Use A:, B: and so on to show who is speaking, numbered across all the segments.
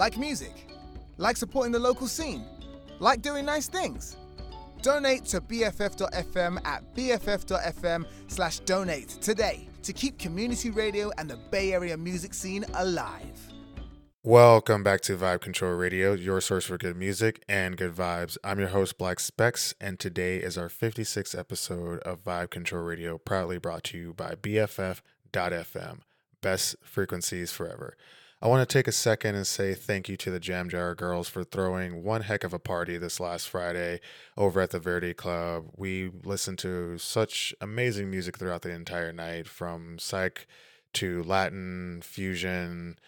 A: Like music? Like supporting the local scene? Like doing nice things? Donate to BFF.FM at BFF.FM slash donate today to keep community radio and the Bay Area music scene alive.
B: Welcome back to Vibe Control Radio, your source for good music and good vibes. I'm your host, Black Specs, and today is our 56th episode of Vibe Control Radio, proudly brought to you by BFF.FM, best frequencies forever. I want to take a second and say thank you to the Jam Jar girls for throwing one heck of a party this last Friday over at the Verdi Club. We listened to such amazing music throughout the entire night, from psych to Latin, fusion,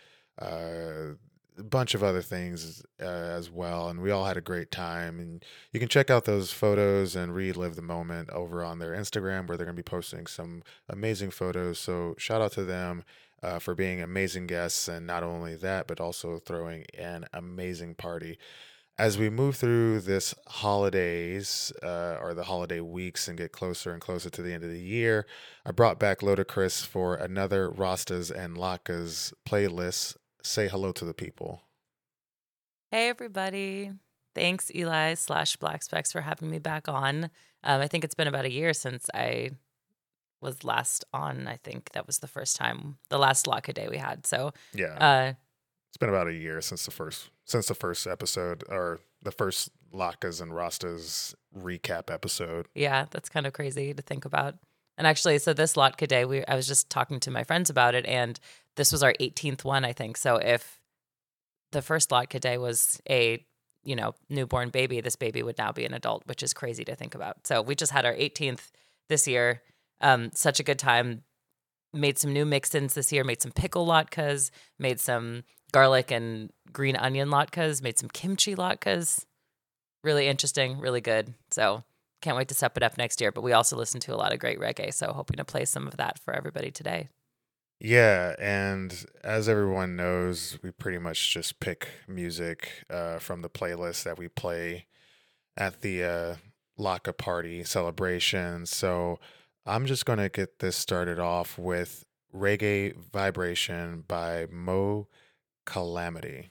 B: uh, a bunch of other things uh, as well. And we all had a great time. And you can check out those photos and relive the moment over on their Instagram, where they're going to be posting some amazing photos. So shout out to them. Uh, for being amazing guests, and not only that, but also throwing an amazing party as we move through this holidays uh, or the holiday weeks and get closer and closer to the end of the year, I brought back Ludacris for another Rastas and Latkes playlist say hello to the people.
C: Hey, everybody. Thanks, Eli slash Black Specs, for having me back on. Um, I think it's been about a year since I was last on. I think that was the first time, the last Latka day we had. So,
B: yeah, uh, it's been about a year since the first since the first episode or the first Latkes and Rastas recap episode.
C: Yeah, that's kind of crazy to think about. And actually, so this Latka day, we I was just talking to my friends about it, and this was our 18th one, I think. So if the first Latka day was a you know newborn baby, this baby would now be an adult, which is crazy to think about. So we just had our 18th this year. Um, such a good time. Made some new mix-ins this year. Made some pickle latkes. Made some garlic and green onion latkes. Made some kimchi latkes. Really interesting. Really good. So can't wait to step it up next year. But we also listen to a lot of great reggae, so hoping to play some of that for everybody today.
B: Yeah, and as everyone knows, we pretty much just pick music uh, from the playlist that we play at the uh, Latka party celebration. So I'm just going to get this started off with Reggae Vibration by Mo Calamity.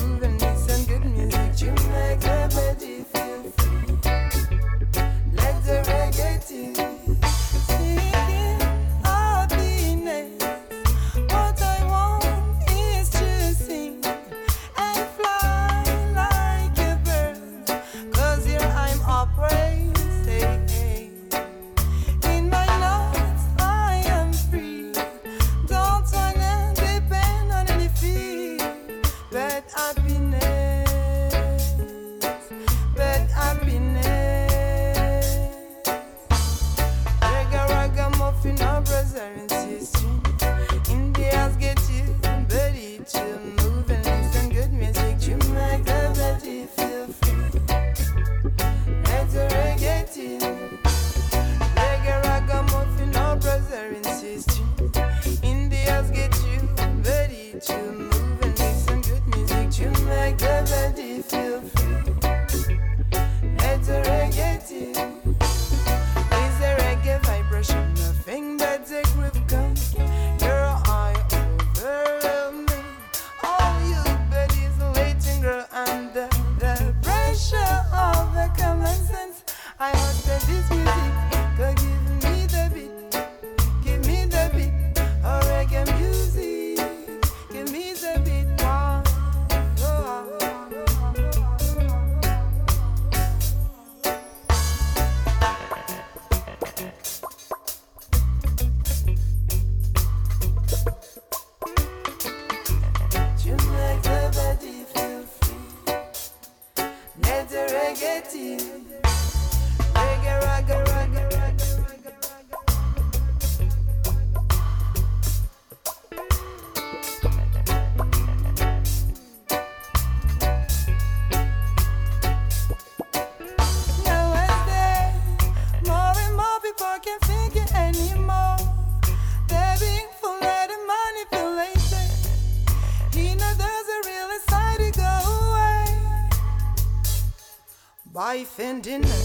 D: standing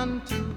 D: One
E: to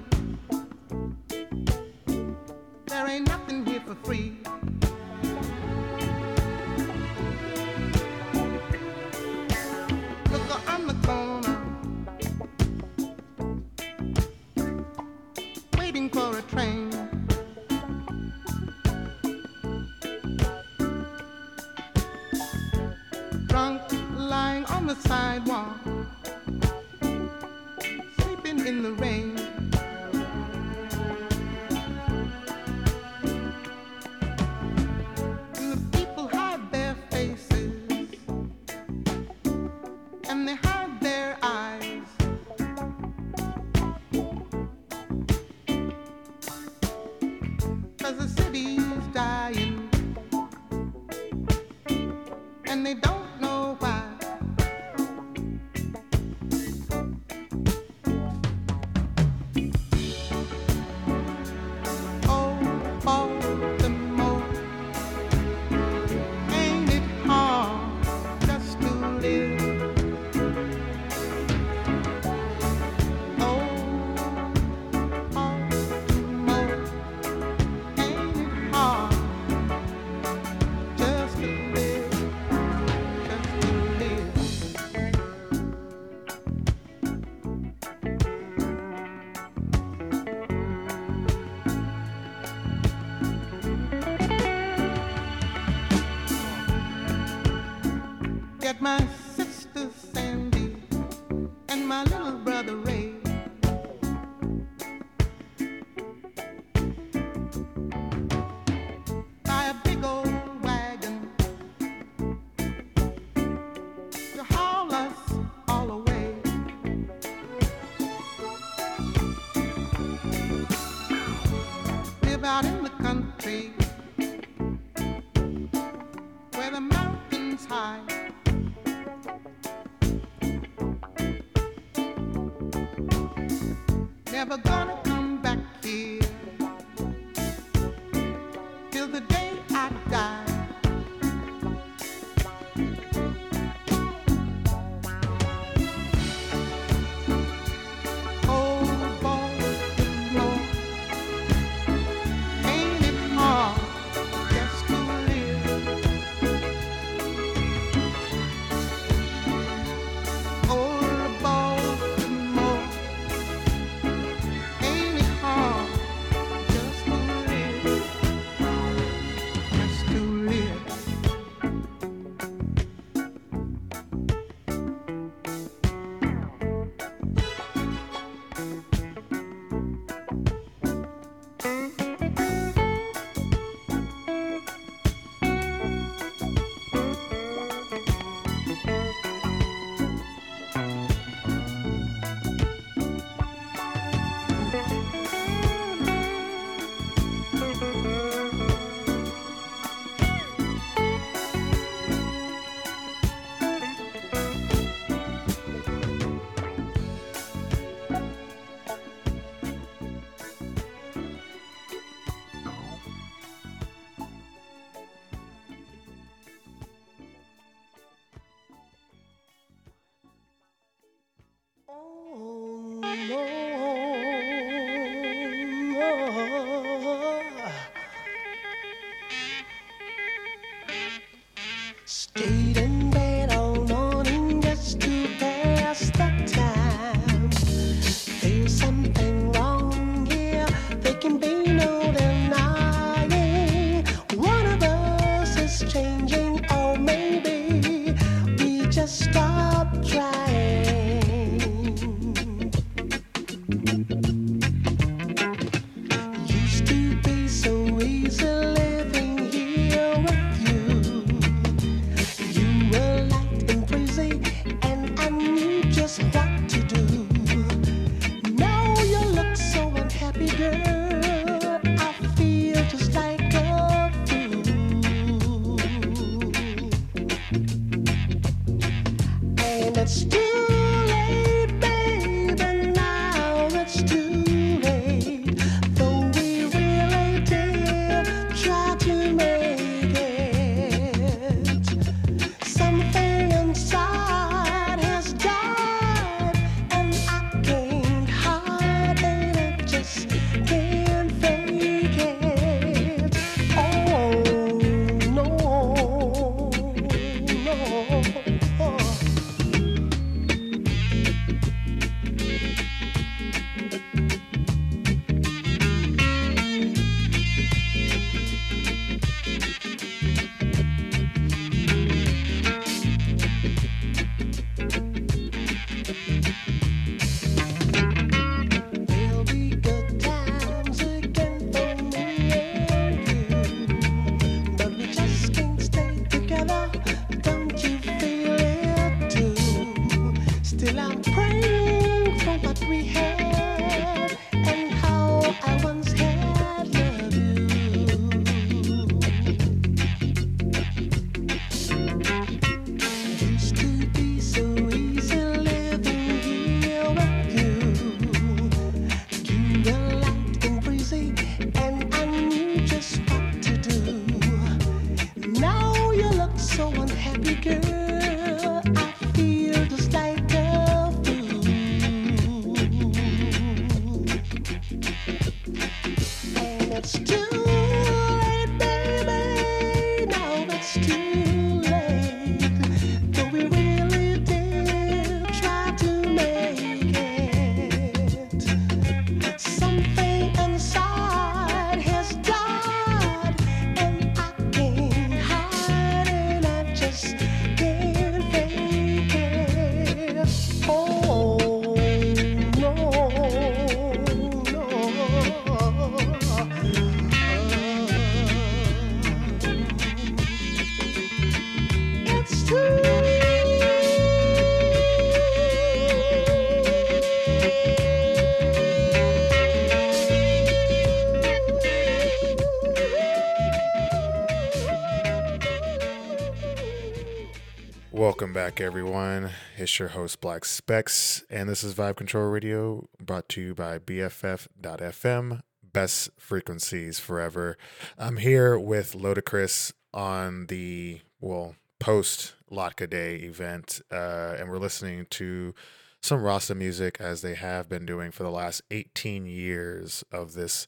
B: back, everyone. It's your host, Black Specs, and this is Vibe Control Radio brought to you by BFF.FM, best frequencies forever. I'm here with Ludacris on the, well, post Latka Day event, uh, and we're listening to some Rasta music as they have been doing for the last 18 years of this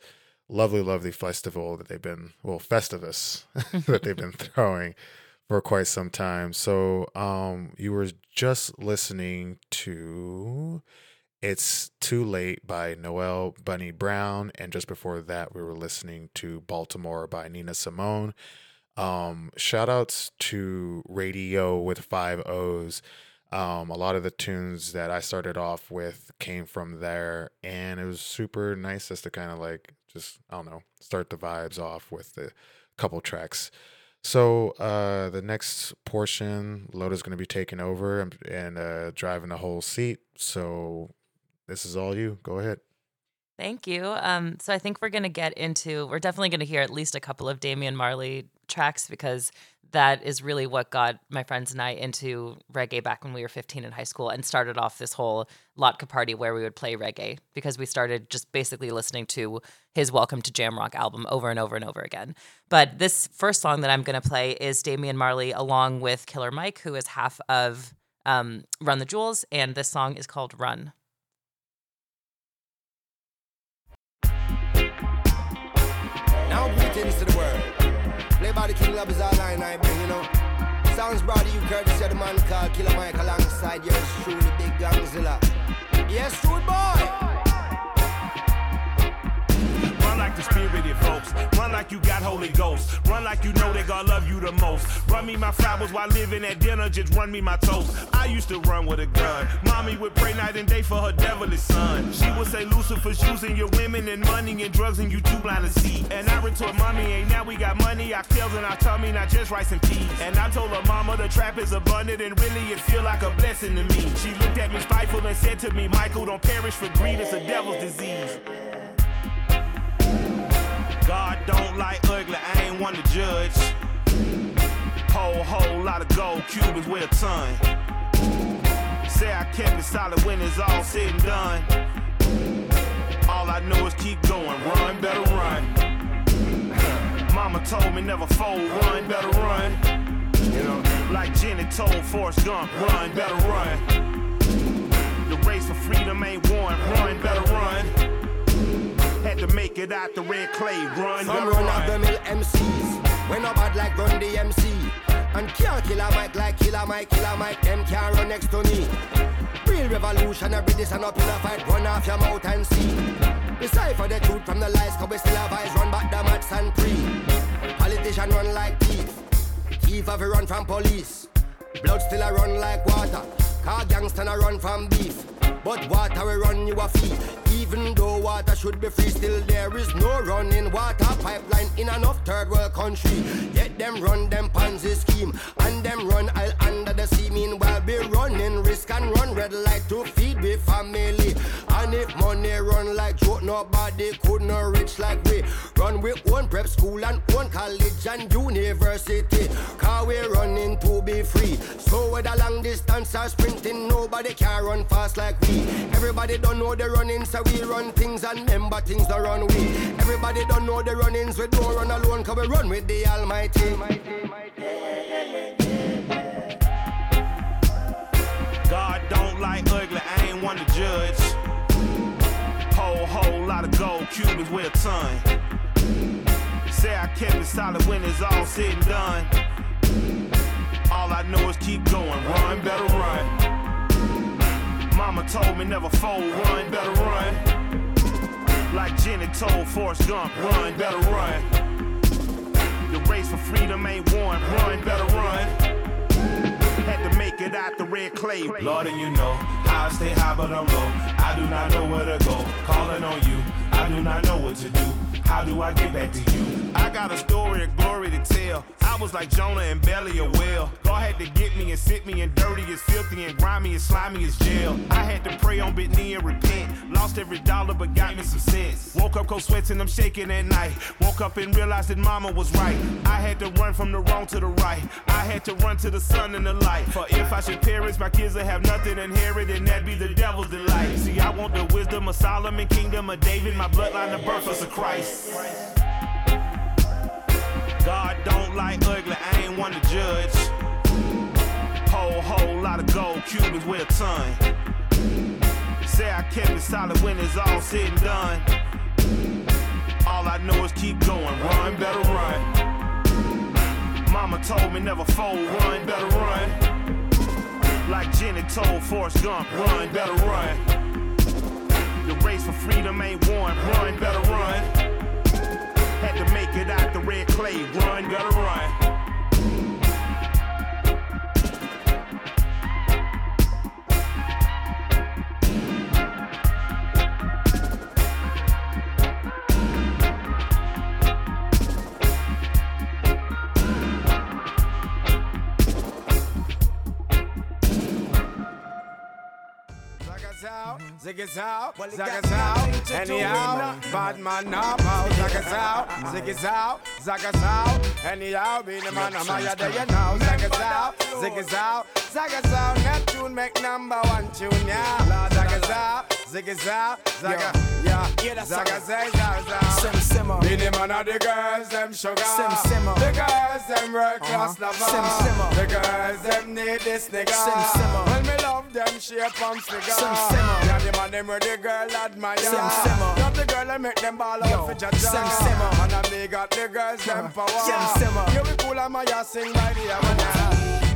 B: lovely, lovely festival that they've been, well, Festivus that they've been throwing for quite some time. So um you were just listening to It's Too Late by Noel Bunny Brown and just before that we were listening to Baltimore by Nina Simone. Um shout outs to Radio with 5 O's. Um, a lot of the tunes that I started off with came from there, and it was super nice just to kind of like just I don't know start the vibes off with the couple tracks. So uh, the next portion, Loda's going to be taking over and, and uh, driving the whole seat. So this is all you. Go ahead.
C: Thank you. Um, so I think we're going to get into, we're definitely going to hear at least a couple of Damian Marley tracks because that is really what got my friends and I into reggae back when we were 15 in high school and started off this whole Latka party where we would play reggae because we started just basically listening to his Welcome to Jamrock album over and over and over again. But this first song that I'm going to play is Damian Marley along with Killer Mike, who is half of um, Run the Jewels, and this song is called Run.
D: Now greetings to the world. The King Love is all line I bring, you know. Sounds brought to you courtesy of the man called Killer Mike alongside yours truly, Big Gongzilla. Yes, truth boy
F: the spirited folks. Run like you got Holy Ghost. Run like you know they God love you the most. Run me my flowers while living at dinner, just run me my toast. I used to run with a gun. Mommy would pray night and day for her devilish son. She would say Lucifer's using your women and money and drugs and you too blind to see. And I retort, Mommy, ain't now we got money, our tails and our tummy, not just rice and peas. And I told her, Mama, the trap is abundant and really it feel like a blessing to me. She looked at me spiteful and said to me, Michael, don't perish for greed, it's a devil's disease. God don't like ugly, I ain't one to judge. Whole, whole lot of gold Cubans with a ton. Say I kept it solid when it's all said and done. All I know is keep going, run, better run. Mama told me never fold, run, better run. You know, like Jenny told Forrest Gump, run, better run. The race for freedom ain't won, run, better run. Had to make it out the red clay, run,
D: Some run of the mill MCs. When bad like run the MC. And can't kill a mic like killer Mike, killer Mike, them can't run next to me. Real revolutionary, this and up in a fight, run off your mouth and see. Decipher the truth from the lies, cause we still have eyes, run back the mats and pre. Politician run like thief. Thief have run from police. Blood still a run like water. Car gangster run from beef. But water will run you a feet. Even though water should be free, still there is no running water pipeline in enough third world country. Yet them run them Ponzi scheme and them run all under the sea. Meanwhile, be running risk and run red light to feed with family. And if money run like joke, nobody could not reach like we. Run with one prep school and one college and university. Car we running to be free. So whether long distance or sprinting, nobody can run fast like we. Everybody don't know the running, so we run things and remember things don't run we. Everybody don't know the runnings, we don't run alone, cause we run with the Almighty.
F: God don't like ugly, I ain't one to judge. Whole, whole lot of gold, Cubans weigh a ton. Say I kept it solid when it's all said and done. All I know is keep going, run, better run. Mama told me never fold, run, better run. Like Jenny told Forrest Gump, run, better run. The race for freedom ain't won, run, better run. Had to make it out the red clay.
G: Lord, and you know I stay high, but I'm low. I do not know where to go. Calling on you, I do not know what to do. How do I get back to you?
F: I got a story of glory to tell. I was like Jonah and belly a whale. God had to get me and sit me in dirty as filthy and grimy and slimy as jail. I had to pray on bit knee and repent. Lost every dollar but got me some sense. Woke up cold sweats and I'm shaking at night. Woke up and realized that mama was right. I had to run from the wrong to the right. I had to run to the sun and the light. For if I should perish, my kids will have nothing inherited, and that'd be the devil's delight. See, I want the wisdom of Solomon, kingdom of David, my bloodline, the birth of Christ. God don't like ugly, I ain't one to judge. Whole, whole lot of gold, Cubans weigh a ton. Say I kept it solid when it's all said and done. All I know is keep going, run, better run. Mama told me never fold, run, better run. Like Jenny told Forrest Gump, run, better run. The race for freedom ain't won, run, better run. Had to make it out the red clay, run, gotta run.
H: Ziggy's out, Zaga's out, anyhow, bad man now, out, Zaga's out, Ziggy's out, Zaga's out, anyhow, be the man, I'm out there, you know, Zaga's out, Ziggy's out, Zaga's out, Neptune make number one tune, yeah, Zaga's out, Ziggy's out, Zaga, yeah, Zaga's out, Zaga's out,
I: Sim simmer.
H: be the man of the girls, them sugar,
I: Sim simmer.
H: the girls, them world class
I: Uh-huh.
H: lover,
I: Sim simmer.
H: the girls, them need this nigga,
I: Sim simmer.
H: When them shape and figure,
I: Sim simmer.
H: yeah, the man them where the girl admire.
I: Sim simmer.
H: Not the girl that make them ball
I: Yo,
H: out for jaja.
I: sim simmer.
H: And I me got the girls them power.
I: Sim simmer.
H: Yeah, we cool and my ass sing by the hour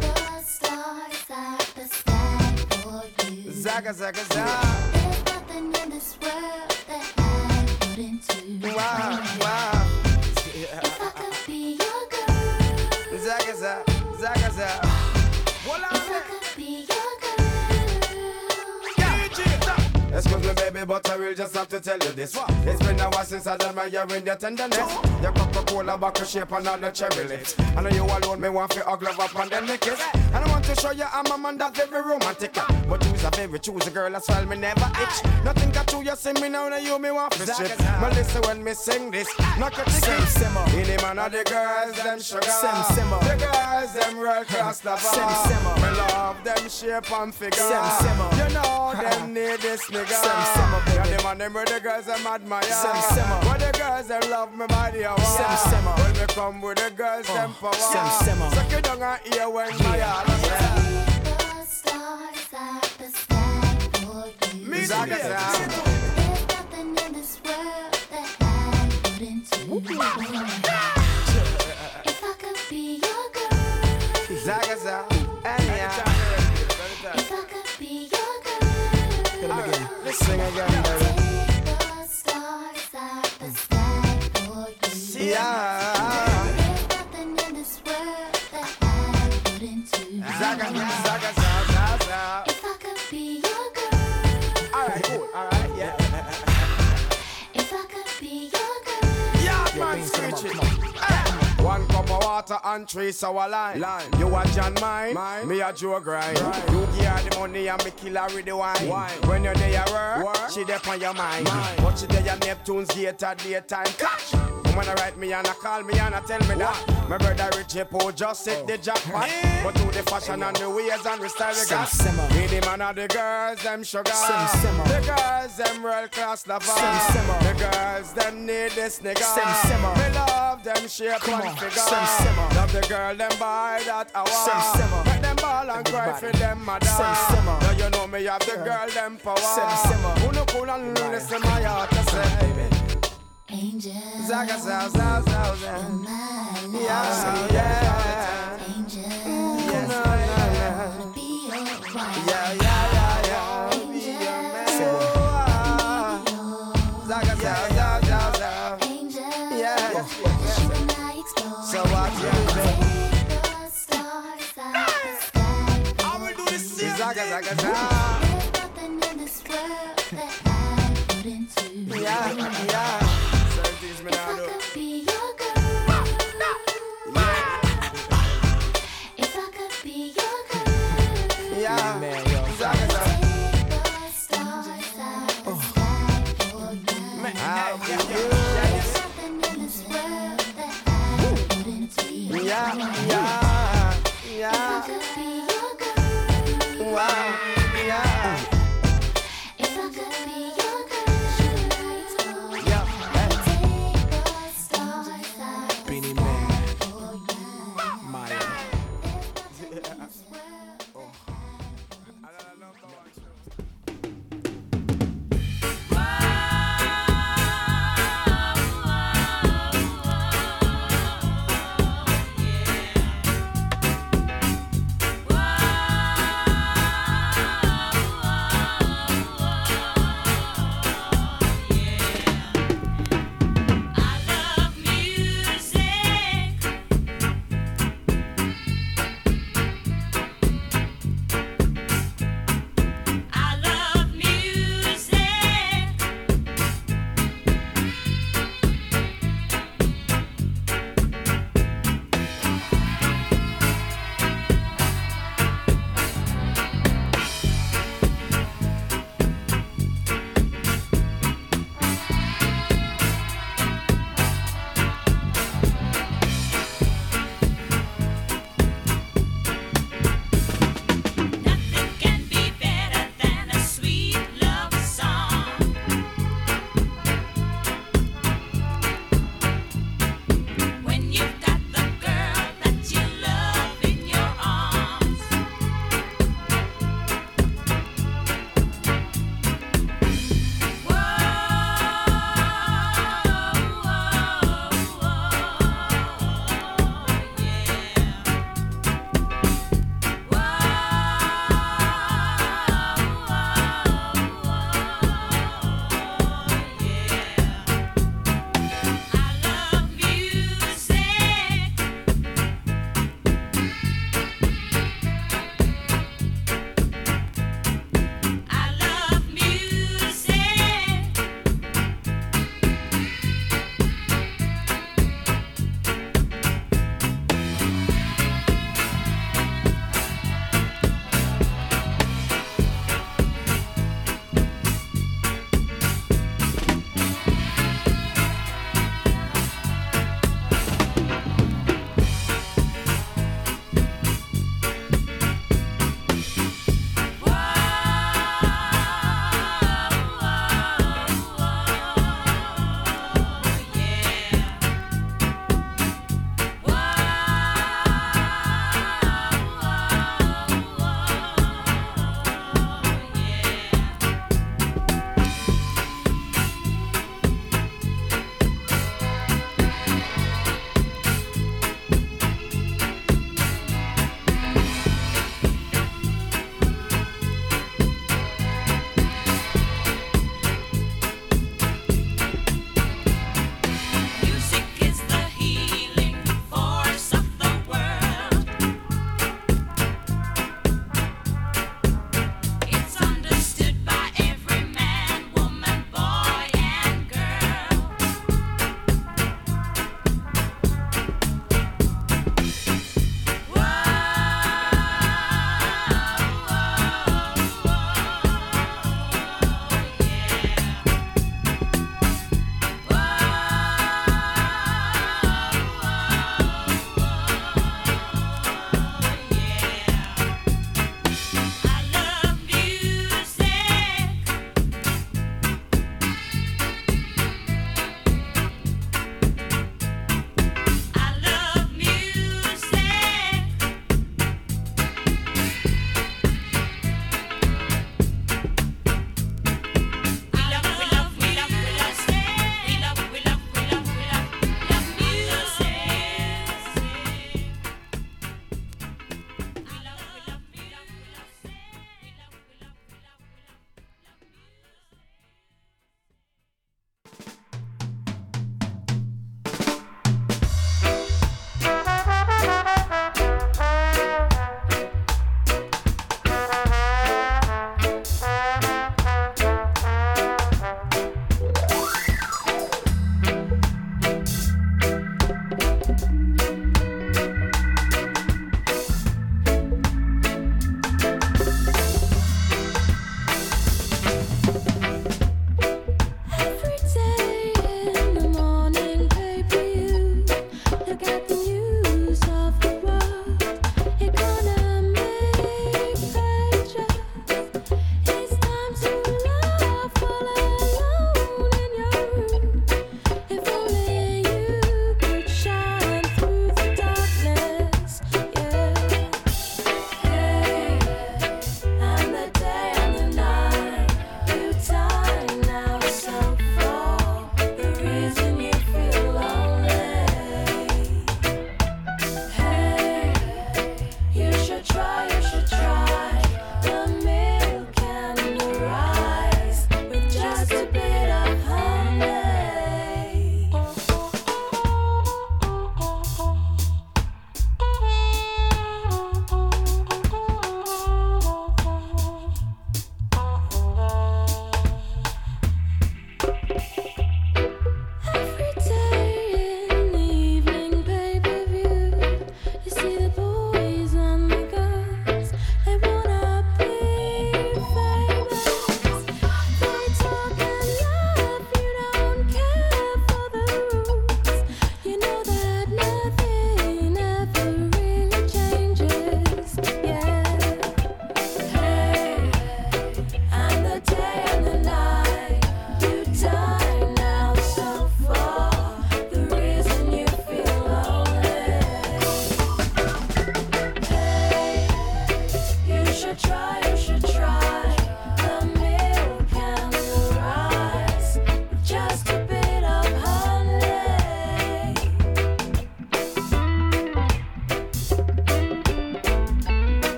J: The stars at the sky for you.
H: Zaga zaga zaga.
J: There's nothing in this world that I wouldn't do.
H: Wow wow. Excuse me, baby, but I will just have to tell you this. It's been a while since I done my hearing your tenderness. Your Coca-Cola bottle shape and all the cherry lips. I know you alone, me want to hug love up and then me kiss. And I want to show you I'm a man that's very romantic. But you's a very choosy girl as well, me never itch. Nothing got to you, see me now, now you me want to strip. But listen when me sing this, not your
I: Sim
H: ticket.
I: simmer.
H: In the man of the girls, them sugar.
I: Sim simmer.
H: The girls, them world class lover.
I: Sim simmer.
H: Me love them shape and figure.
I: Sim simmer.
H: You know them need this nigga.
I: Sim simmer, baby.
H: Yeah, them and them the girls them admire.
I: Sim simmer.
H: Where the girls them love me body hour.
I: Sim simmer.
H: When me come with the girls oh, them power.
I: Sim simmer.
H: Suck it down and hear when my all
J: The stars at the sky for you.
H: Me Zaga and three sour lime. lime. You a John mine, mine. me a Joe grind. You give her the money and me kill her with the wine. wine. When you're there work, work. she there on your mind. mind. But she there your Neptune's gate at daytime. Catch. When I write me and I call me and I tell me that. My brother Richie Poe just hit the jackpot. But to the fashion and the ways and the style we got. Me the man of the girls, them sugar.
I: Sim, simmer.
H: The girls, them world class lover.
I: Sim, simmer.
H: The girls, them need this nigga.
I: Sim, simmer.
H: Me love them shape
I: Come
H: and
I: on.
H: figure.
I: Sim, simmer.
H: Love the girl, them buy that hour.
I: Sim, simmer.
H: Make them ball and cry for them mother.
I: Sim, simmer.
H: Now you know me have the girl, them power.
I: Sim, simmer.
H: Who no cool and listen my heart to say.
J: Angel,
H: Zaga, zaga, zaga.
J: you're my love.
H: Yeah, yeah.
J: Angel,
H: Yeah, na, na, na.
J: be alright.
H: Yeah, yeah, yeah, yeah. Be your man. Zaga, zaga, zaga, zaga.
J: Angel,
H: Yeah.
J: as you and I explore.
H: So what you do?
J: Take the stars out the sky.
F: I will do the same
H: Zaga, zaga, zaga.
J: There's nothing in this world that I wouldn't do.
H: Yeah, yeah.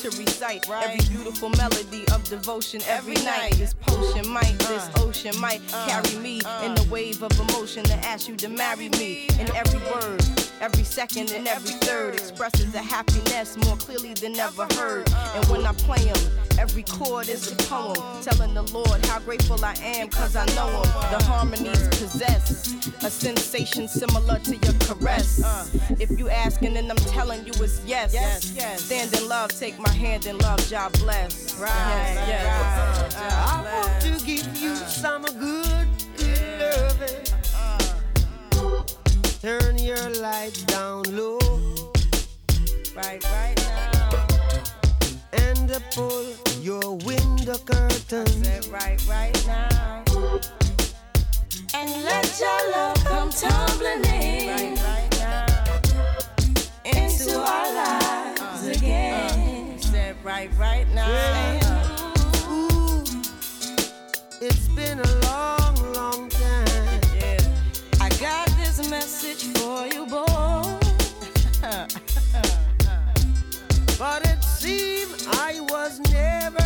K: To
L: recite. Every beautiful melody of devotion every night. This potion might, uh. this ocean might uh. carry me in uh. the wave of emotion to ask you to marry me. In every word, every second, and every third expresses a happiness more clearly than ever heard. And when I play them, every chord is a poem telling the Lord how grateful I am cause I know him. The harmonies possess a sensation similar to your caress. If you asking, then I'm telling you it's yes. Yes, yes. Stand in love, take my hand in love, God bless. Right, yes, yes.
K: I want to give you some good, good loving. Turn your light down low.
L: Right, right now.
K: And uh, pull your window curtains.
L: Right, right now.
M: And let your love come tumbling in
L: Right, right now.
M: into our lives uh, uh, again.
L: Said right, right now.
K: Ooh, it's been a long
M: message for you, boy.
K: But it seemed I was never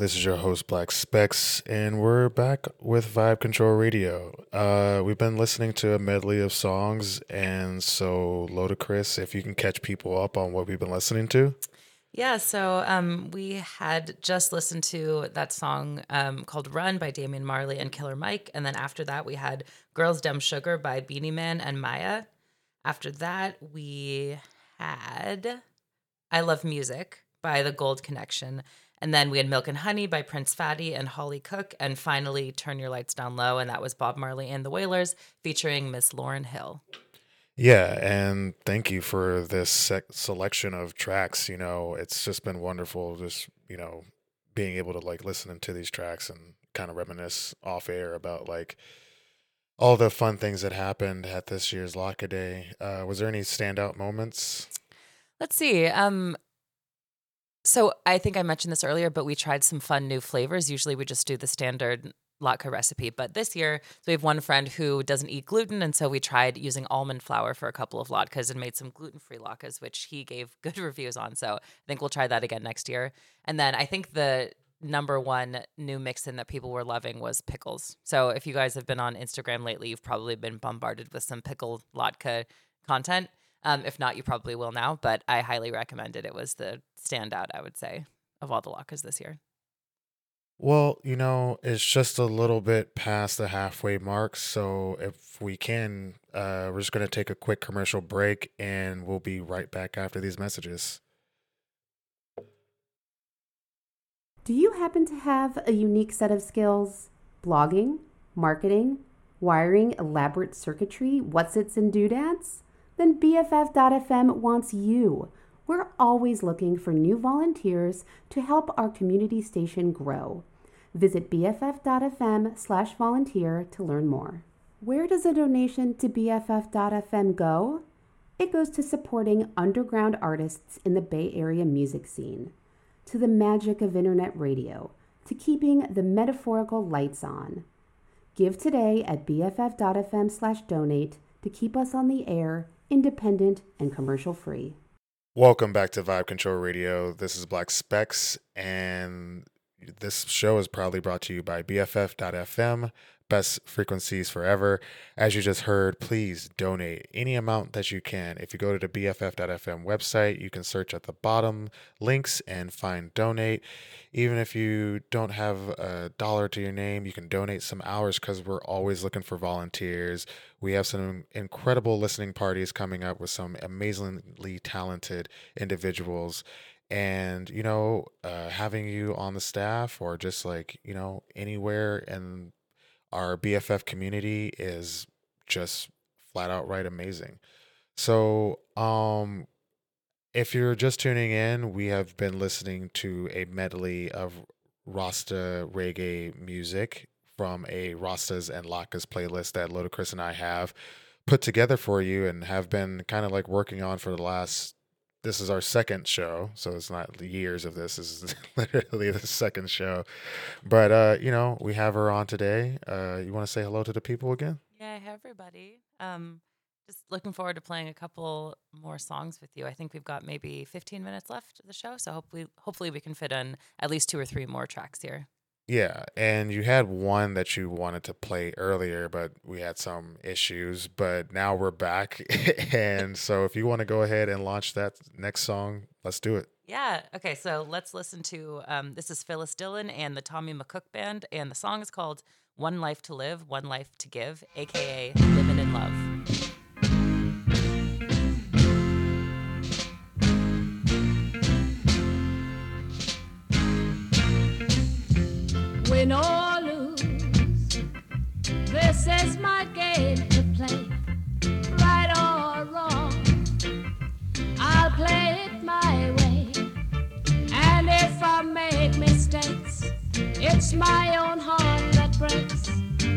B: This is your host, Black Specs, and we're back with Vibe Control Radio. Uh, we've been listening to a medley of songs, and so, Ludacris, if you can catch people up on what we've been listening to.
C: Yeah, so um, we had just listened to that song um, called Run by Damian Marley and Killer Mike. And then after that, we had Girls Dem Sugar by Beenie Man and Mya. After that, we had I Love Music by The Gold Connection. And then we had Milk and Honey by Prince Fatty and Holly Cook. And finally, Turn Your Lights Down Low. And that was Bob Marley and the Wailers featuring Miss Lauryn Hill.
B: Yeah, and thank you for this sec- selection of tracks. You know, it's just been wonderful, just you know, being able to like listen to these tracks and kind of reminisce off air about like all the fun things that happened at this year's Latke Day. Uh, was there any standout moments?
C: Let's see. Um, so I think I mentioned this earlier, but we tried some fun new flavors. Usually we just do the standard latke recipe, but this year, so we have one friend who doesn't eat gluten, and so we tried using almond flour for a couple of latkes and made some gluten-free latkes, which he gave good reviews on. So I think we'll try that again next year. And then I think the number one new mix in that people were loving was pickles. So if you guys have been on Instagram lately, you've probably been bombarded with some pickle latke content. Um, if not, you probably will now, but I highly recommend it. It was the standout, I would say, of all the latkes this year.
B: Well, you know, it's just a little bit past the halfway mark. So if we can, uh, we're just going to take a quick commercial break and we'll be right back after these messages.
N: Do you happen to have a unique set of skills? Blogging, marketing, wiring elaborate circuitry, what's its and doodads? Then BFF.FM wants you. We're always looking for new volunteers to help our community station grow. Visit BFF.FM slash volunteer to learn more. Where does a donation to BFF.FM go? It goes to supporting underground artists in the Bay Area music scene, to the magic of internet radio, to keeping the metaphorical lights on. Give today at BFF.FM slash donate to keep us on the air, independent and commercial free.
B: Welcome back to Vibe Control Radio. This is Black Specs, and this show is proudly brought to you by BFF.FM, best frequencies forever. As you just heard, please donate any amount that you can. If you go to the BFF.FM website, you can search at the bottom links and find donate. Even if you don't have a dollar to your name, you can donate some hours because we're always looking for volunteers. We have some incredible listening parties coming up with some amazingly talented individuals and you know uh, having you on the staff or just like you know anywhere in our bff community is just flat out right amazing. So um if you're just tuning in we have been listening to a medley of rasta reggae music from a rastas and latkes playlist that Ludacris and i have put together for you and have been kind of like working on for the last this is our second show, so it's not years of this. This is literally the second show. But uh, you know, we have her on today. Uh, you want to say hello to the people again?
C: Yeah, hi everybody. Um, just looking forward to playing a couple more songs with you. I think we've got maybe 15 minutes left of the show, so hopefully, hopefully we can fit in at least two or three more tracks here.
B: Yeah, and you had one that you wanted to play earlier, but we had some issues. But now we're back, and so if you want to go ahead and launch that next song, let's do it.
C: Yeah. Okay. So let's listen to um, this is Phyllis Dillon and the Tommy McCook Band, and the song is called "One Life to Live, One Life to Give," aka "Living in Love."
O: Win or lose. This is my game to play, right or wrong. I'll play it my way, and if I make mistakes, it's my own heart that breaks.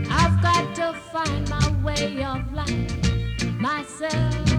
O: I've got to find my way of life, myself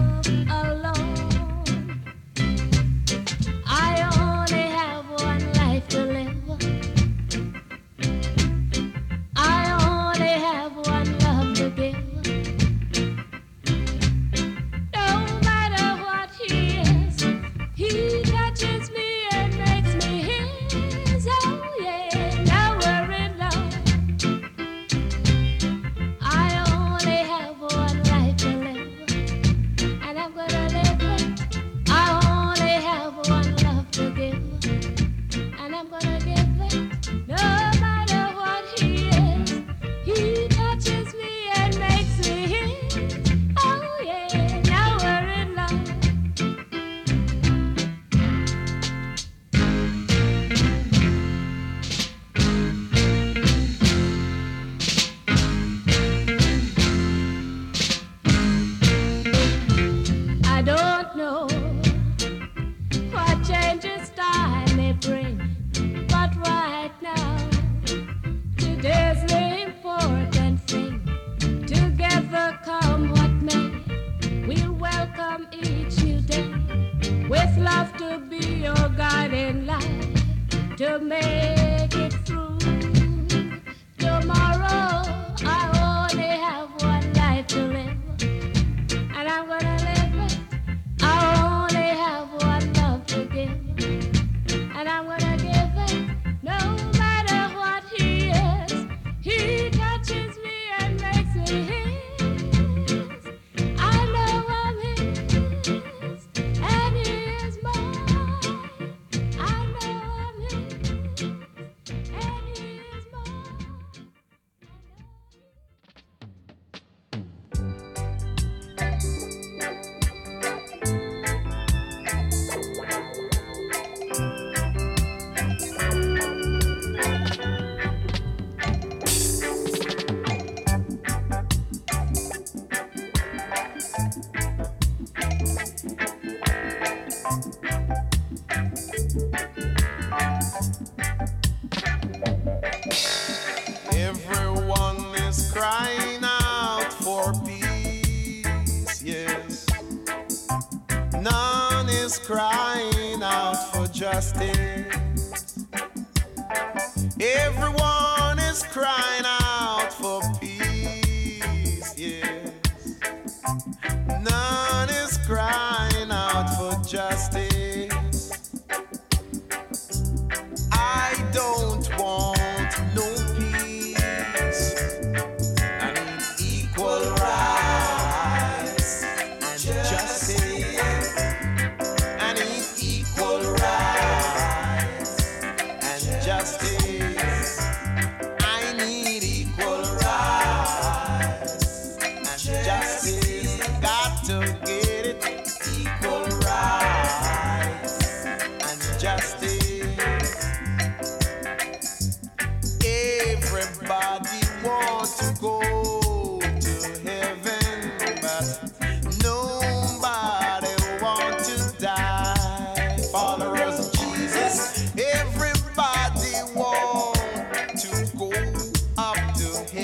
P: Stay.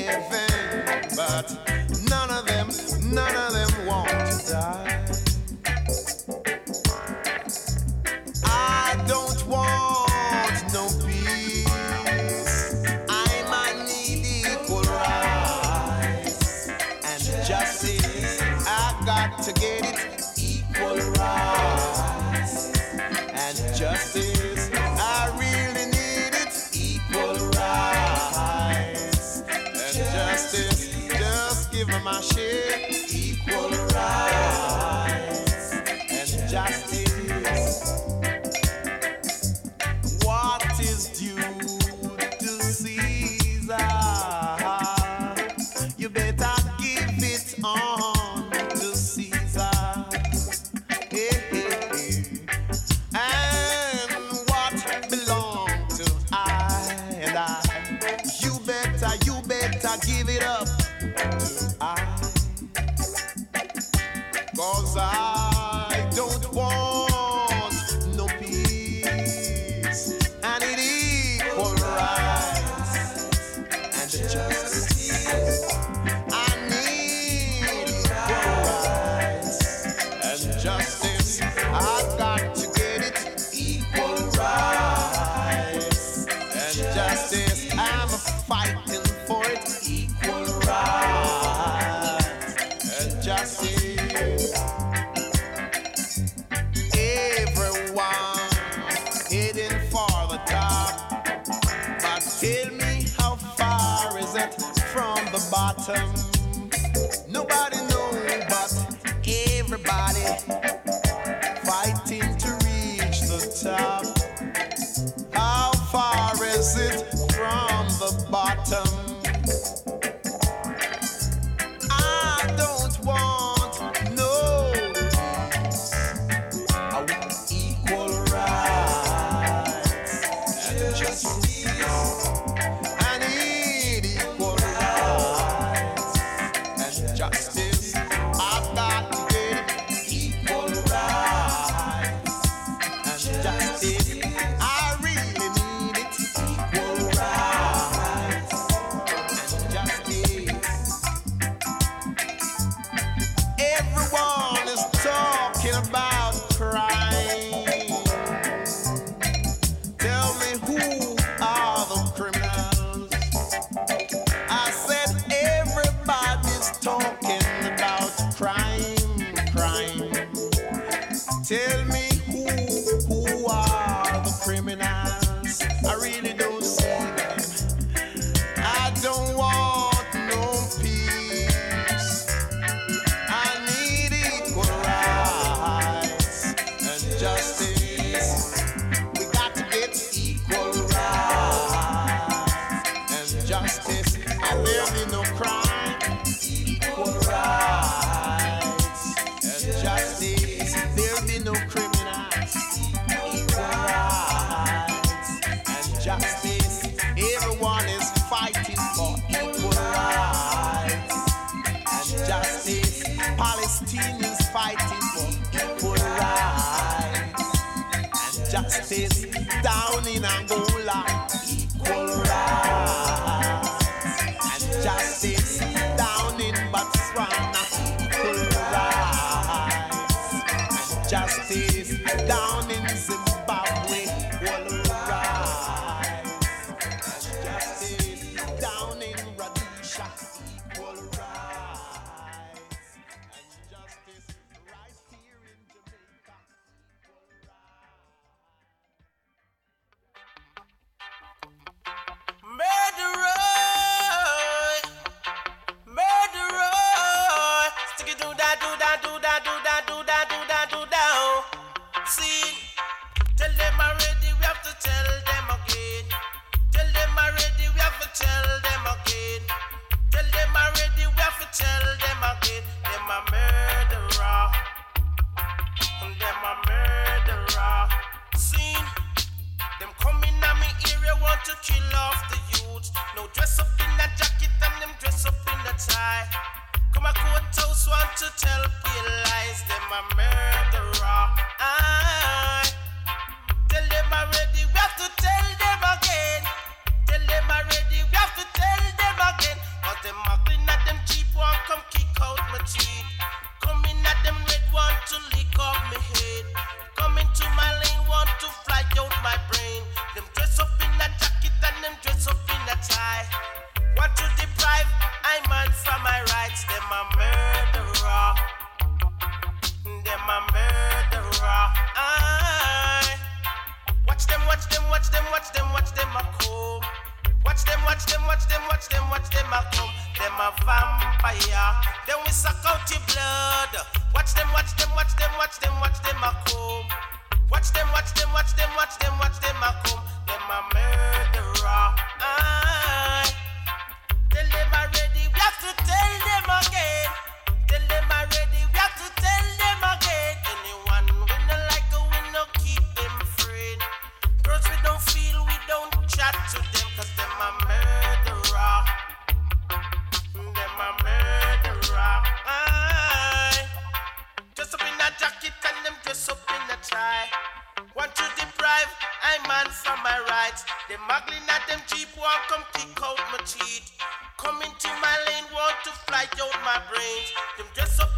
P: anything, but none of them, none of them want to die.
Q: shit. some Them muggling at them cheap won't come kick out my teeth. Come into my lane, want to fly out my brains. Them dress up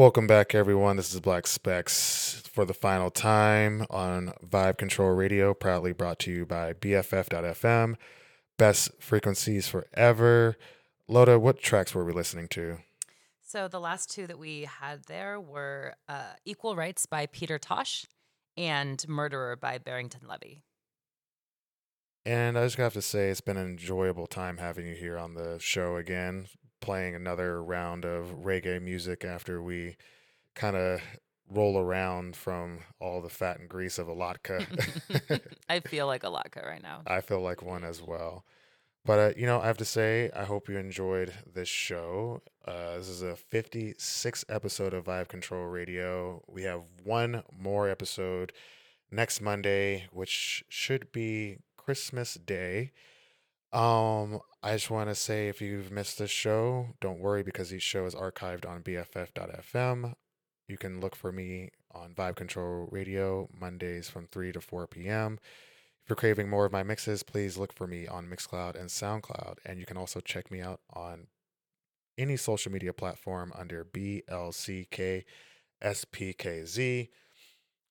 B: Welcome back, everyone. This is Black Specs for the final time on Vibe Control Radio, proudly brought to you by BFF.FM. Best frequencies forever. Loda, what tracks were we listening to?
C: So the last two that we had there were uh, Equal Rights by Peter Tosh and Murderer by Barrington Levy.
B: And I just have to say, it's been an enjoyable time having you here on the show again playing another round of reggae music after we kind of roll around from all the fat and grease of a latke.
C: I feel like a latke right now.
B: I feel like one as well. But uh, you know, I have to say, I hope you enjoyed this show. Uh, this is a 56th episode of Vibe Control Radio. We have one more episode next Monday, which should be Christmas Day. Um, I just want to say if you've missed this show, don't worry because each show is archived on BFF.fm. You can look for me on Vibe Control Radio Mondays from 3 to 4 p.m. If you're craving more of my mixes, please look for me on Mixcloud and SoundCloud. And you can also check me out on any social media platform under BLCKSPKZ.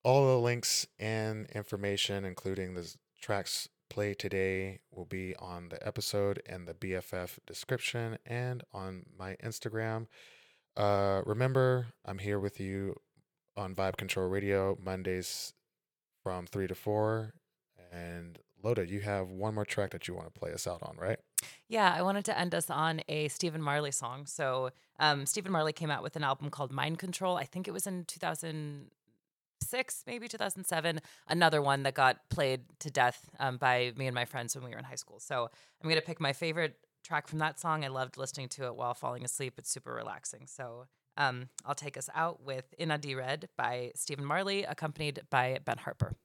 B: All the links and information, including the tracks played today, will be on the episode and the BFF description and on my Instagram. Uh, remember, I'm here with you on Vibe Control Radio Mondays from 3 to 4. And Loda, you have one more track that you want to play us out on, right?
C: Yeah, I wanted to end us on a Stephen Marley song. So, um, Stephen Marley came out with an album called Mind Control. I think it was in 2006, maybe 2007. Another one that got played to death um, by me and my friends when we were in high school. So, I'm going to pick my favorite track from that song. I loved listening to it while falling asleep. It's super relaxing. So, um, I'll take us out with Inna Di Red by Stephen Marley, accompanied by Ben Harper.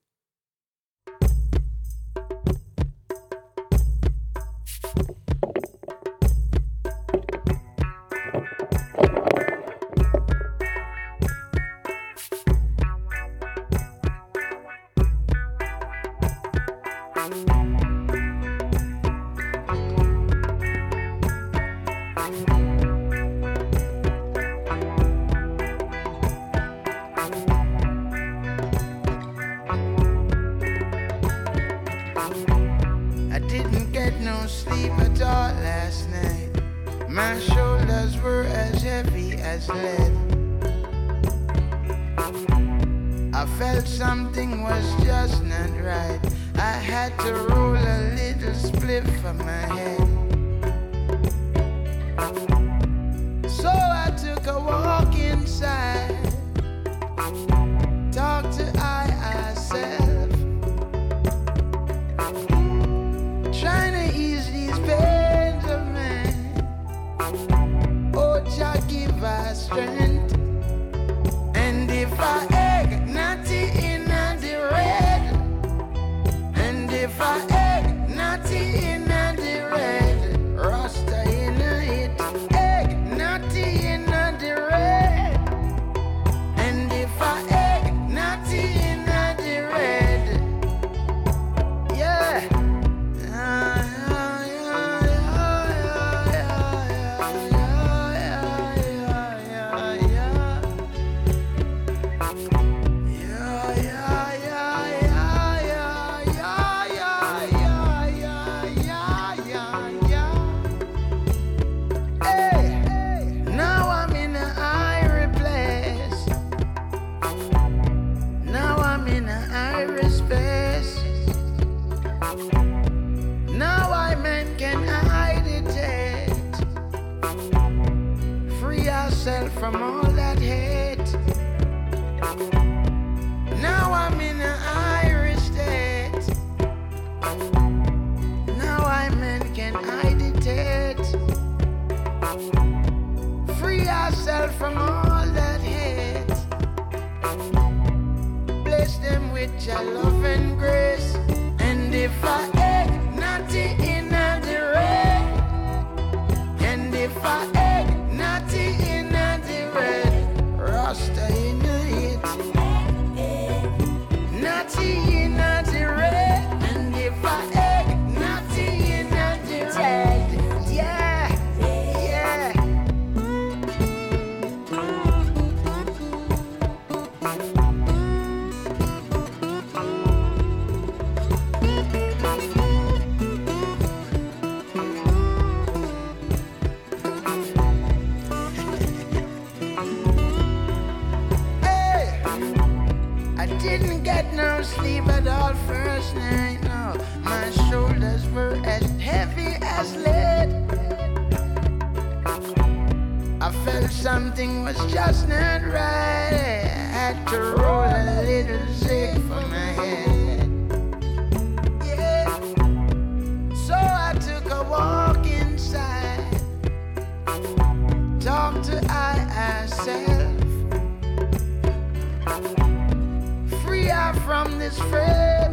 K: Your love and grace. And if I something was just not right. I had to roll a little sick for my head. Yeah. So I took a walk inside. Talk to I ourselves. Free her from this frame